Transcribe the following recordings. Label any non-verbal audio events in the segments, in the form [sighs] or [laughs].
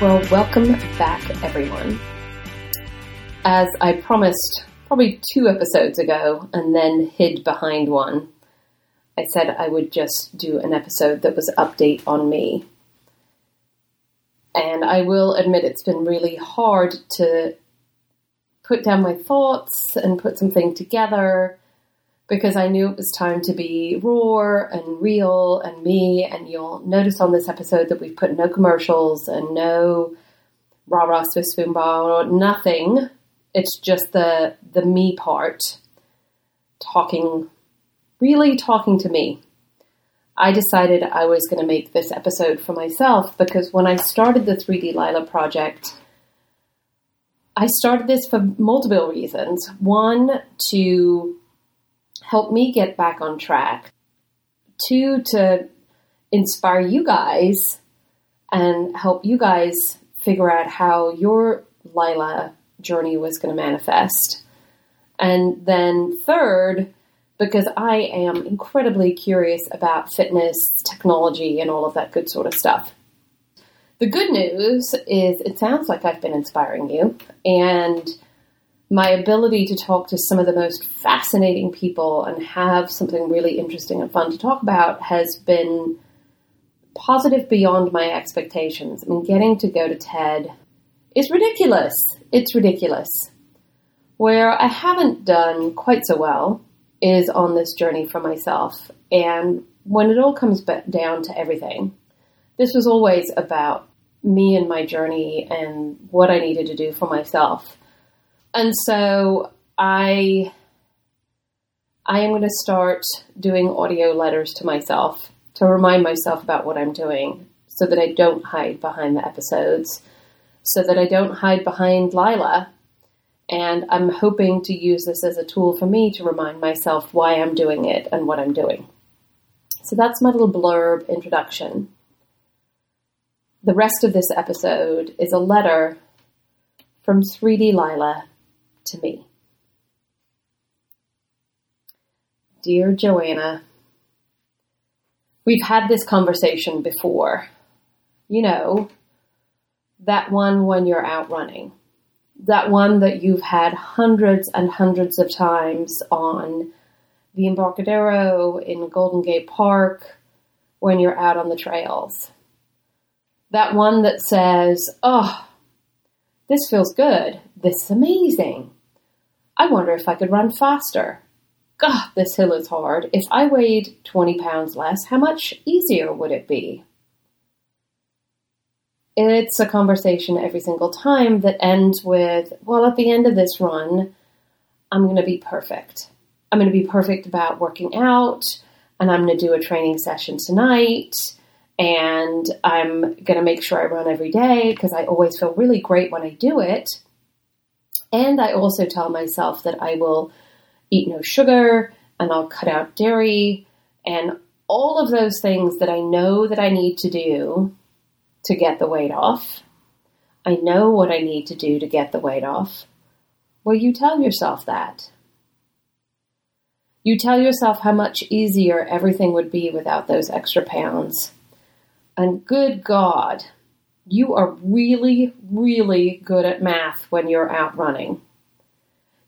Well, welcome back, everyone. As I promised probably two episodes ago and then hid behind one, I said I would just do an episode that was update on me. And I will admit it's been really hard to put down my thoughts and put something together because I knew it was time to be raw and real and me. And you'll notice on this episode that we've put no commercials and no rah rah Swiss spoon bar, nothing. It's just the the me part talking, really talking to me. I decided I was going to make this episode for myself because when I started the 3D Lila project, I started this for multiple reasons. One, to help me get back on track. Two, to inspire you guys and help you guys figure out how your Lila journey was going to manifest. And then third, because I am incredibly curious about fitness, technology, and all of that good sort of stuff. The good news is it sounds like I've been inspiring you, and my ability to talk to some of the most fascinating people and have something really interesting and fun to talk about has been positive beyond my expectations. I mean, getting to go to TED is ridiculous. It's ridiculous. Where I haven't done quite so well is on this journey for myself. And when it all comes down to everything, this was always about me and my journey and what I needed to do for myself. And so I I am going to start doing audio letters to myself to remind myself about what I'm doing so that I don't hide behind the episodes, so that I don't hide behind Lila. And I'm hoping to use this as a tool for me to remind myself why I'm doing it and what I'm doing. So that's my little blurb introduction. The rest of this episode is a letter from 3D Lila to me. Dear Joanna, we've had this conversation before. You know, that one when you're out running, that one that you've had hundreds and hundreds of times on the Embarcadero in Golden Gate Park when you're out on the trails. That one that says, Oh, this feels good. This is amazing. I wonder if I could run faster. God, this hill is hard. If I weighed 20 pounds less, how much easier would it be? It's a conversation every single time that ends with, well, at the end of this run, I'm going to be perfect. I'm going to be perfect about working out, and I'm going to do a training session tonight, and I'm going to make sure I run every day because I always feel really great when I do it. And I also tell myself that I will eat no sugar and I'll cut out dairy and all of those things that I know that I need to do to get the weight off. I know what I need to do to get the weight off. Well, you tell yourself that. You tell yourself how much easier everything would be without those extra pounds. And good God, you are really, really good at math when you're out running.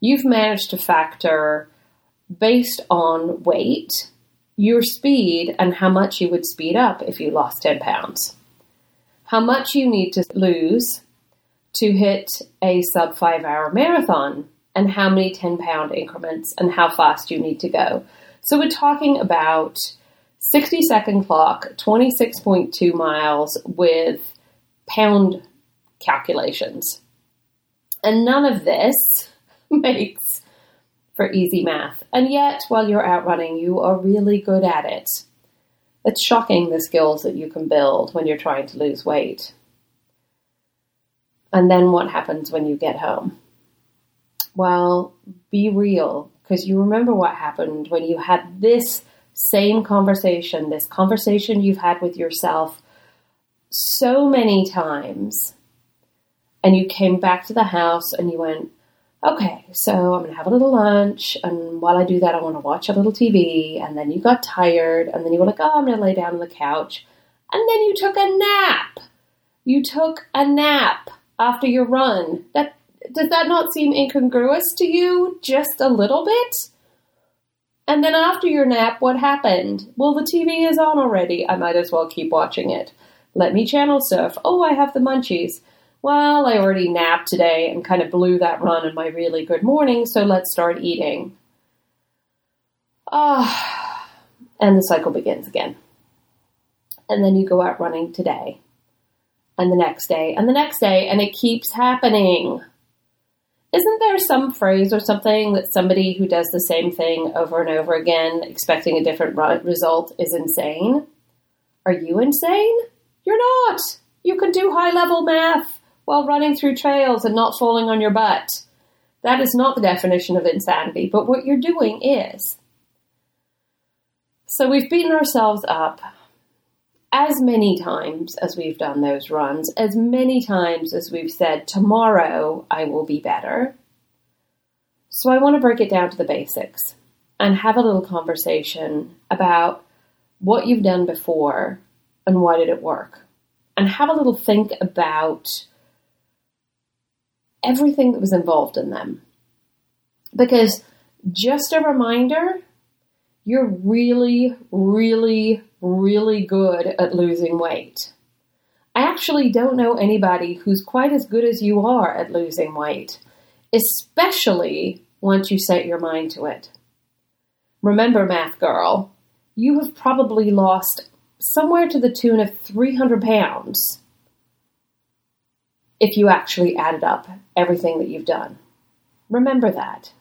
You've managed to factor, based on weight, your speed and how much you would speed up if you lost 10 pounds. How much you need to lose to hit a sub five hour marathon, and how many 10 pound increments and how fast you need to go. So we're talking about 60 second clock, 26.2 miles with pound calculations. And none of this [laughs] makes for easy math. And yet, while you're out running, you are really good at it. It's shocking the skills that you can build when you're trying to lose weight. And then what happens when you get home? Well, be real, because you remember what happened when you had this same conversation, this conversation you've had with yourself so many times, and you came back to the house and you went, okay, so I'm going to have a little lunch. And while I do that, I want to watch a little TV. And then you got tired. And then you were like, oh, I'm going to lay down on the couch. And then you took a nap. You took a nap after your run. That does that not seem incongruous to you just a little bit? And then after your nap, what happened? Well, the TV is on already. I might as well keep watching it. Let me channel surf. Oh, I have the munchies. Well, I already napped today and kind of blew that run in my really good morning, so let's start eating. Ah, and the cycle begins again. And then you go out running today, and the next day, and the next day, and it keeps happening. Isn't there some phrase or something that somebody who does the same thing over and over again, expecting a different result, is insane? Are you insane? You're not. You can do high level math while running through trails and not falling on your butt. That is not the definition of insanity, but what you're doing is. So we've beaten ourselves up as many times as we've done those runs, as many times as we've said, tomorrow I will be better. So I want to break it down to the basics and have a little conversation about what you've done before and why did it work. And have a little think about everything that was involved in them. Because just a reminder, you're really, really, really good at losing weight. I actually don't know anybody who's quite as good as you are at losing weight, especially once you set your mind to it. Remember, math girl, you have probably lost somewhere to the tune of 300 pounds if you actually added up everything that you've done. Remember that.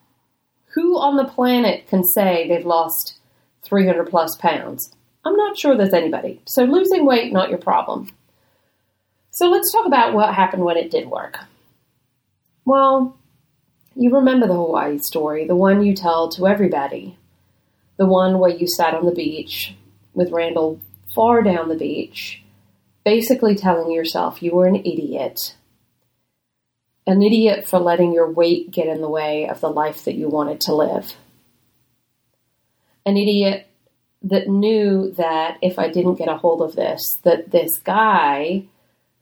Who on the planet can say they've lost 300 plus pounds? I'm not sure there's anybody. So losing weight, not your problem. So let's talk about what happened when it did work. Well, you remember the Hawaii story, the one you tell to everybody. The one where you sat on the beach with Randall far down the beach, basically telling yourself you were an idiot an idiot for letting your weight get in the way of the life that you wanted to live. An idiot that knew that if I didn't get a hold of this, that this guy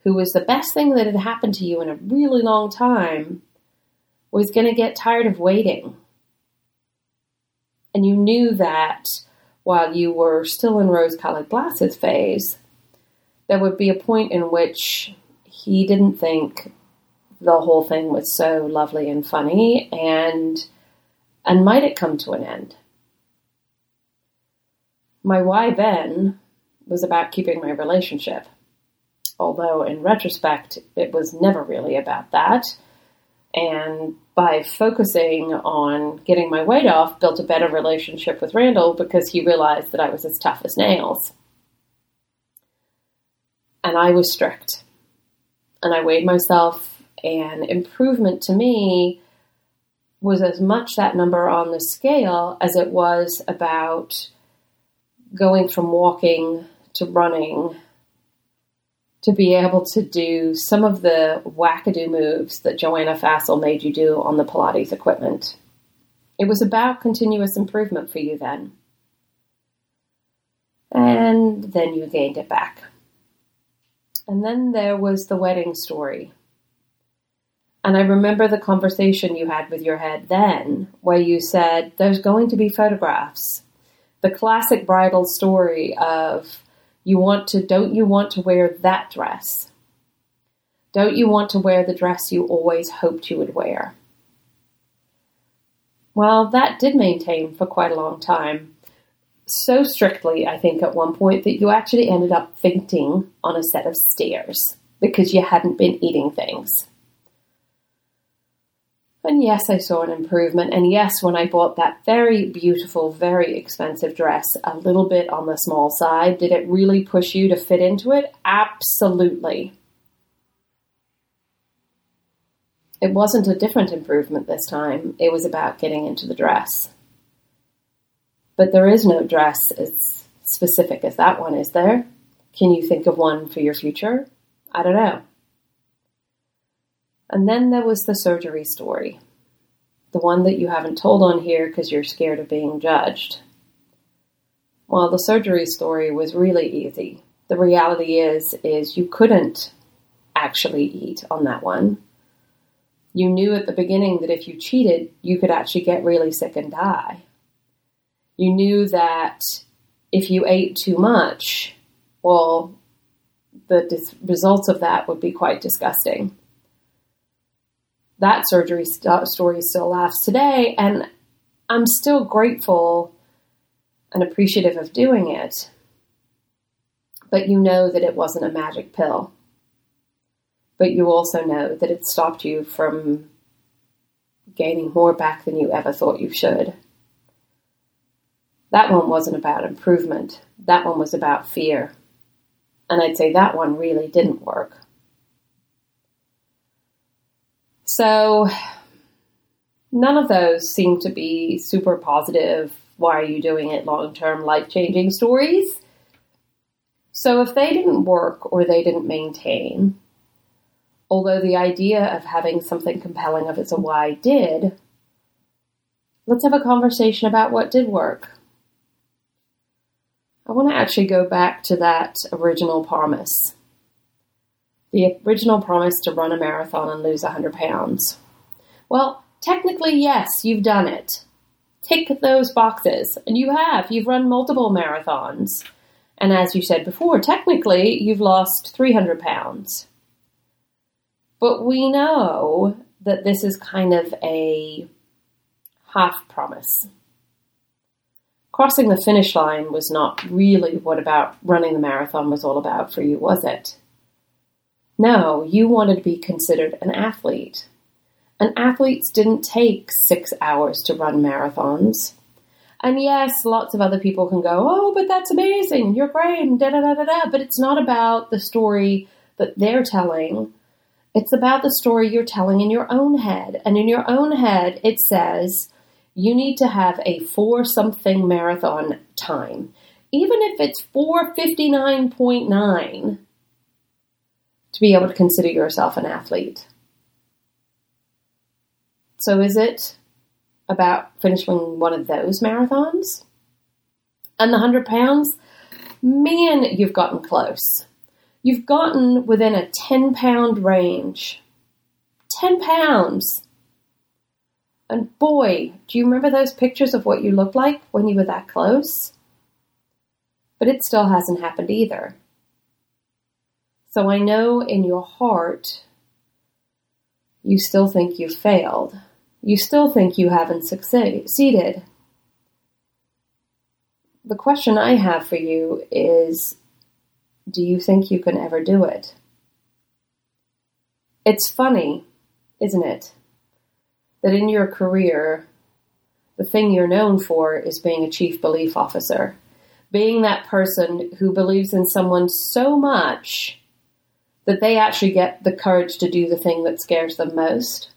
who was the best thing that had happened to you in a really long time was going to get tired of waiting. And you knew that while you were still in rose colored glasses phase, there would be a point in which he didn't think the whole thing was so lovely and funny and and might it come to an end? My why then was about keeping my relationship although in retrospect it was never really about that and by focusing on getting my weight off built a better relationship with randall because he realized that i was as tough as nails. And i was strict. And i weighed myself and improvement to me was as much that number on the scale as it was about going from walking to running to be able to do some of the wackadoo moves that Joanna Fassel made you do on the Pilates equipment. It was about continuous improvement for you then. And then you gained it back. And then there was the wedding story. And I remember the conversation you had with your head then, where you said, There's going to be photographs. The classic bridal story of, you want to, don't you want to wear that dress? Don't you want to wear the dress you always hoped you would wear? Well, that did maintain for quite a long time. So strictly, I think, at one point that you actually ended up fainting on a set of stairs because you hadn't been eating things. And yes, I saw an improvement. And yes, when I bought that very beautiful, very expensive dress, a little bit on the small side, did it really push you to fit into it? Absolutely. It wasn't a different improvement this time, it was about getting into the dress. But there is no dress as specific as that one, is there? Can you think of one for your future? I don't know. And then there was the surgery story, the one that you haven't told on here because you're scared of being judged. Well, the surgery story was really easy. The reality is is you couldn't actually eat on that one. You knew at the beginning that if you cheated, you could actually get really sick and die. You knew that if you ate too much, well, the dis- results of that would be quite disgusting. That surgery st- story still laughs today, and I'm still grateful and appreciative of doing it. But you know that it wasn't a magic pill. But you also know that it stopped you from gaining more back than you ever thought you should. That one wasn't about improvement. That one was about fear. And I'd say that one really didn't work. So, none of those seem to be super positive. Why are you doing it long term, life changing stories? So, if they didn't work or they didn't maintain, although the idea of having something compelling of its a why did, let's have a conversation about what did work. I want to actually go back to that original promise. The original promise to run a marathon and lose 100 pounds. Well, technically, yes, you've done it. Tick those boxes, and you have. You've run multiple marathons. And as you said before, technically, you've lost 300 pounds. But we know that this is kind of a half promise crossing the finish line was not really what about running the marathon was all about for you, was it? No, you wanted to be considered an athlete. And athletes didn't take six hours to run marathons. And yes, lots of other people can go, oh, but that's amazing, you're great, da da da da da. But it's not about the story that they're telling. It's about the story you're telling in your own head. And in your own head, it says, you need to have a four something marathon time. Even if it's 459.9 to be able to consider yourself an athlete. So is it about finishing one of those marathons? And the 100 pounds? Man, you've gotten close. You've gotten within a 10 pound range. 10 pounds. And boy, do you remember those pictures of what you looked like when you were that close? But it still hasn't happened either. So I know in your heart, you still think you've failed. You still think you haven't succeeded. The question I have for you is do you think you can ever do it? It's funny, isn't it? that in your career, the thing you're known for is being a chief belief officer, being that person who believes in someone so much that they actually get the courage to do the thing that scares them most.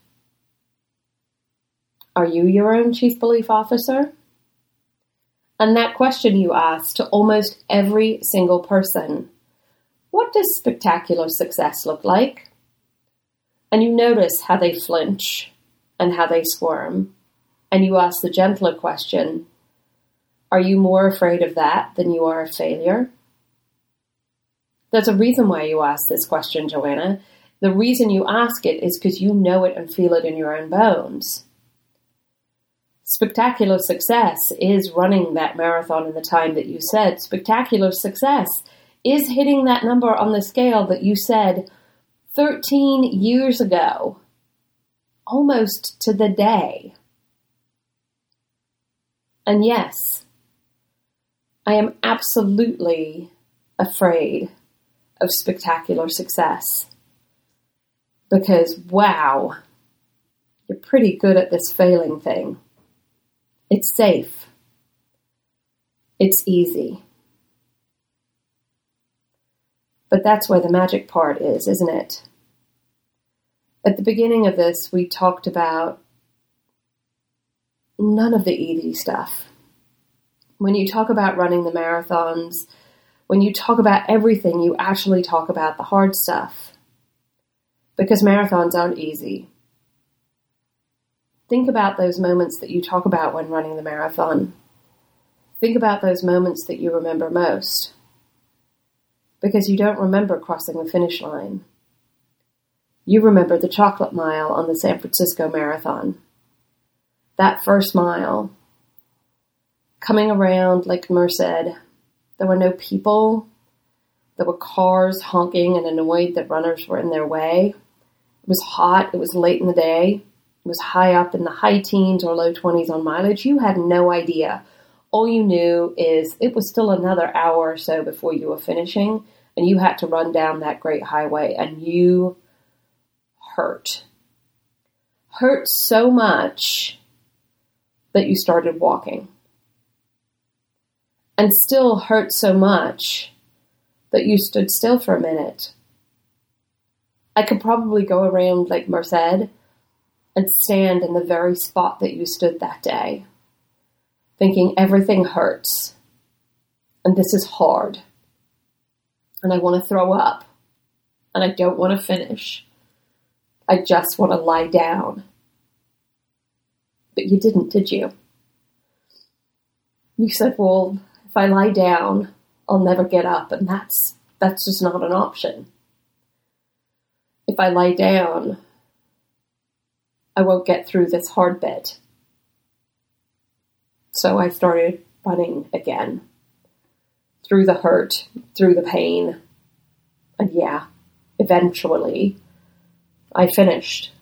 Are you your own chief belief officer? And that question you ask to almost every single person what does spectacular success look like? And you notice how they flinch and how they squirm, and you ask the gentler question Are you more afraid of that than you are of failure? There's a reason why you ask this question, Joanna. The reason you ask it is because you know it and feel it in your own bones. Spectacular success is running that marathon in the time that you said. Spectacular success is hitting that number on the scale that you said 13 years ago almost to the day. And yes, I am absolutely afraid of spectacular success. Because, wow, you're pretty good at this failing thing. It's safe. It's easy. But that's where the magic part is, isn't it? at the beginning of this, we talked about none of the easy stuff. When you talk about running the marathons, when you talk about everything, you actually talk about the hard stuff. Because marathons aren't easy. Think about those moments that you talk about when running the marathon. Think about those moments that you remember most. Because you don't remember crossing the finish line. You remember the chocolate mile on the San Francisco Marathon. That first mile, coming around Lake Merced, there were no people. There were cars honking and annoyed that runners were in their way. It was hot. It was late in the day. It was high up in the high teens or low 20s on mileage. You had no idea. All you knew is it was still another hour or so before you were finishing, and you had to run down that great highway, and you hurt. Hurt so much that you started walking. And still hurt so much that you stood still for a minute. I could probably go around Lake Merced and stand in the very spot that you stood that day, thinking everything hurts and this is hard and I want to throw up and I don't want to finish. I just want to lie down. But you didn't, did you? You said, well, if I lie down, I'll never get up, and that's that's just not an option. If I lie down, I won't get through this hard bit. So I started running again. Through the hurt, through the pain. And yeah, eventually I finished.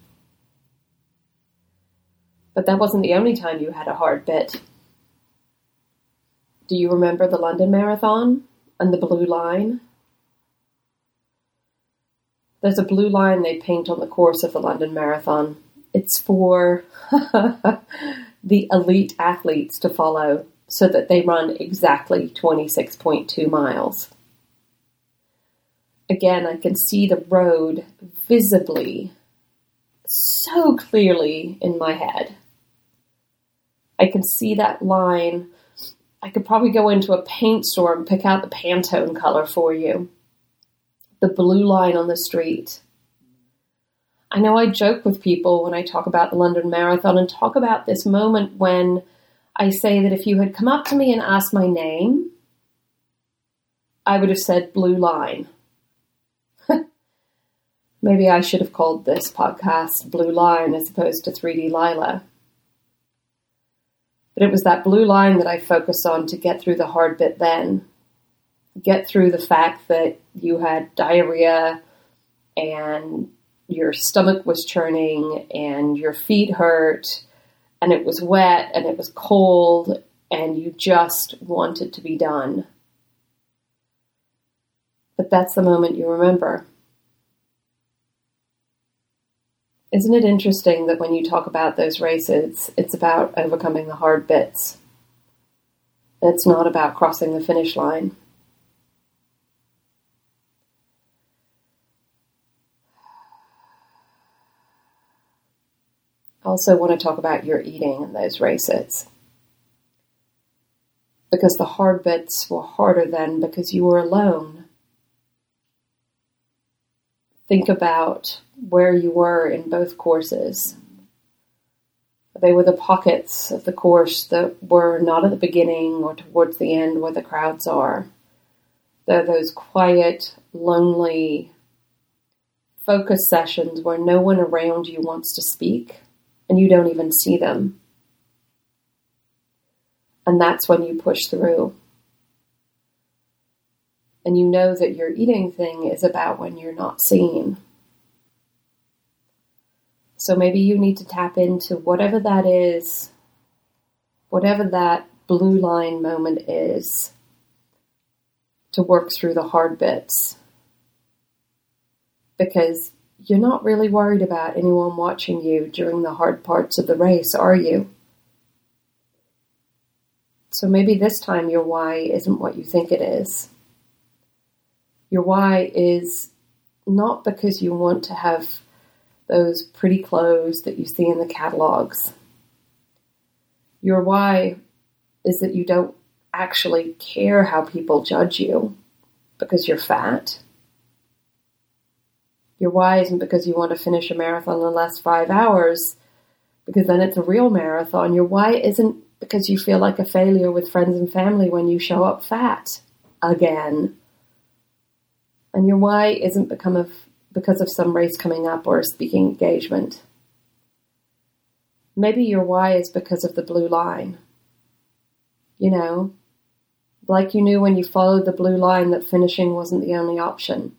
But that wasn't the only time you had a hard bit. Do you remember the London Marathon and the blue line? There's a blue line they paint on the course of the London Marathon. It's for [laughs] the elite athletes to follow so that they run exactly 26.2 miles. Again, I can see the road visibly, so clearly in my head. I can see that line. I could probably go into a paint store and pick out the Pantone color for you the blue line on the street. I know I joke with people when I talk about the London Marathon and talk about this moment when I say that if you had come up to me and asked my name, I would have said blue line. [laughs] Maybe I should have called this podcast Blue Line as opposed to 3D Lila. But it was that blue line that I focused on to get through the hard bit then get through the fact that you had diarrhea and your stomach was churning and your feet hurt and it was wet and it was cold and you just wanted to be done. But that's the moment you remember. Isn't it interesting that when you talk about those races, it's about overcoming the hard bits? It's not about crossing the finish line. I also want to talk about your eating in those races. Because the hard bits were harder then because you were alone. Think about where you were in both courses. They were the pockets of the course that were not at the beginning or towards the end where the crowds are. They're those quiet, lonely, focus sessions where no one around you wants to speak and you don't even see them. And that's when you push through. And you know that your eating thing is about when you're not seen. So maybe you need to tap into whatever that is, whatever that blue line moment is, to work through the hard bits. Because you're not really worried about anyone watching you during the hard parts of the race, are you? So maybe this time your why isn't what you think it is. Your why is not because you want to have those pretty clothes that you see in the catalogs. Your why is that you don't actually care how people judge you because you're fat your why isn't because you want to finish a marathon in less five hours, because then it's a real marathon. Your why isn't because you feel like a failure with friends and family when you show up fat again. And your why isn't become of because of some race coming up or a speaking engagement. Maybe your why is because of the blue line. You know, like you knew when you followed the blue line that finishing wasn't the only option.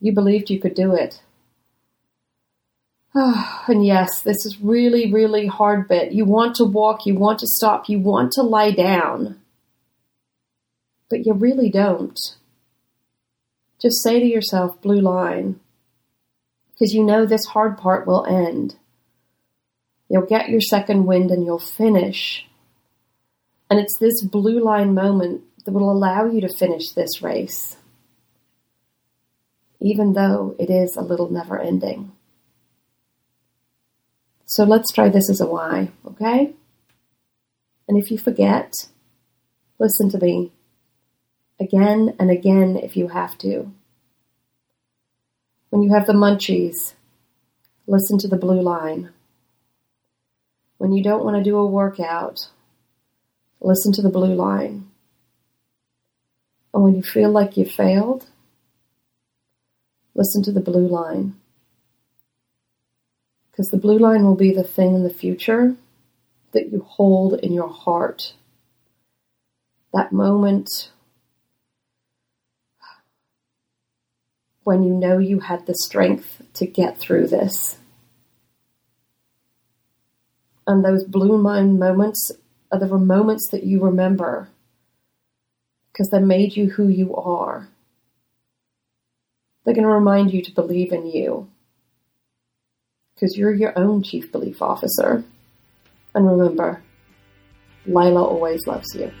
You believed you could do it. [sighs] and yes, this is really, really hard bit. You want to walk, you want to stop, you want to lie down. But you really don't. Just say to yourself, blue line. Because you know this hard part will end. You'll get your second wind and you'll finish. And it's this blue line moment that will allow you to finish this race. Even though it is a little never ending. So let's try this as a why, okay? And if you forget, listen to me again and again if you have to. When you have the munchies, listen to the blue line. When you don't want to do a workout, listen to the blue line. And when you feel like you failed, listen to the blue line. Because the blue line will be the thing in the future that you hold in your heart. That moment when you know you had the strength to get through this. And those blue line moments are the moments that you remember because they made you who you are. They're going to remind you to believe in you because you're your own chief belief officer. And remember, Lila always loves you.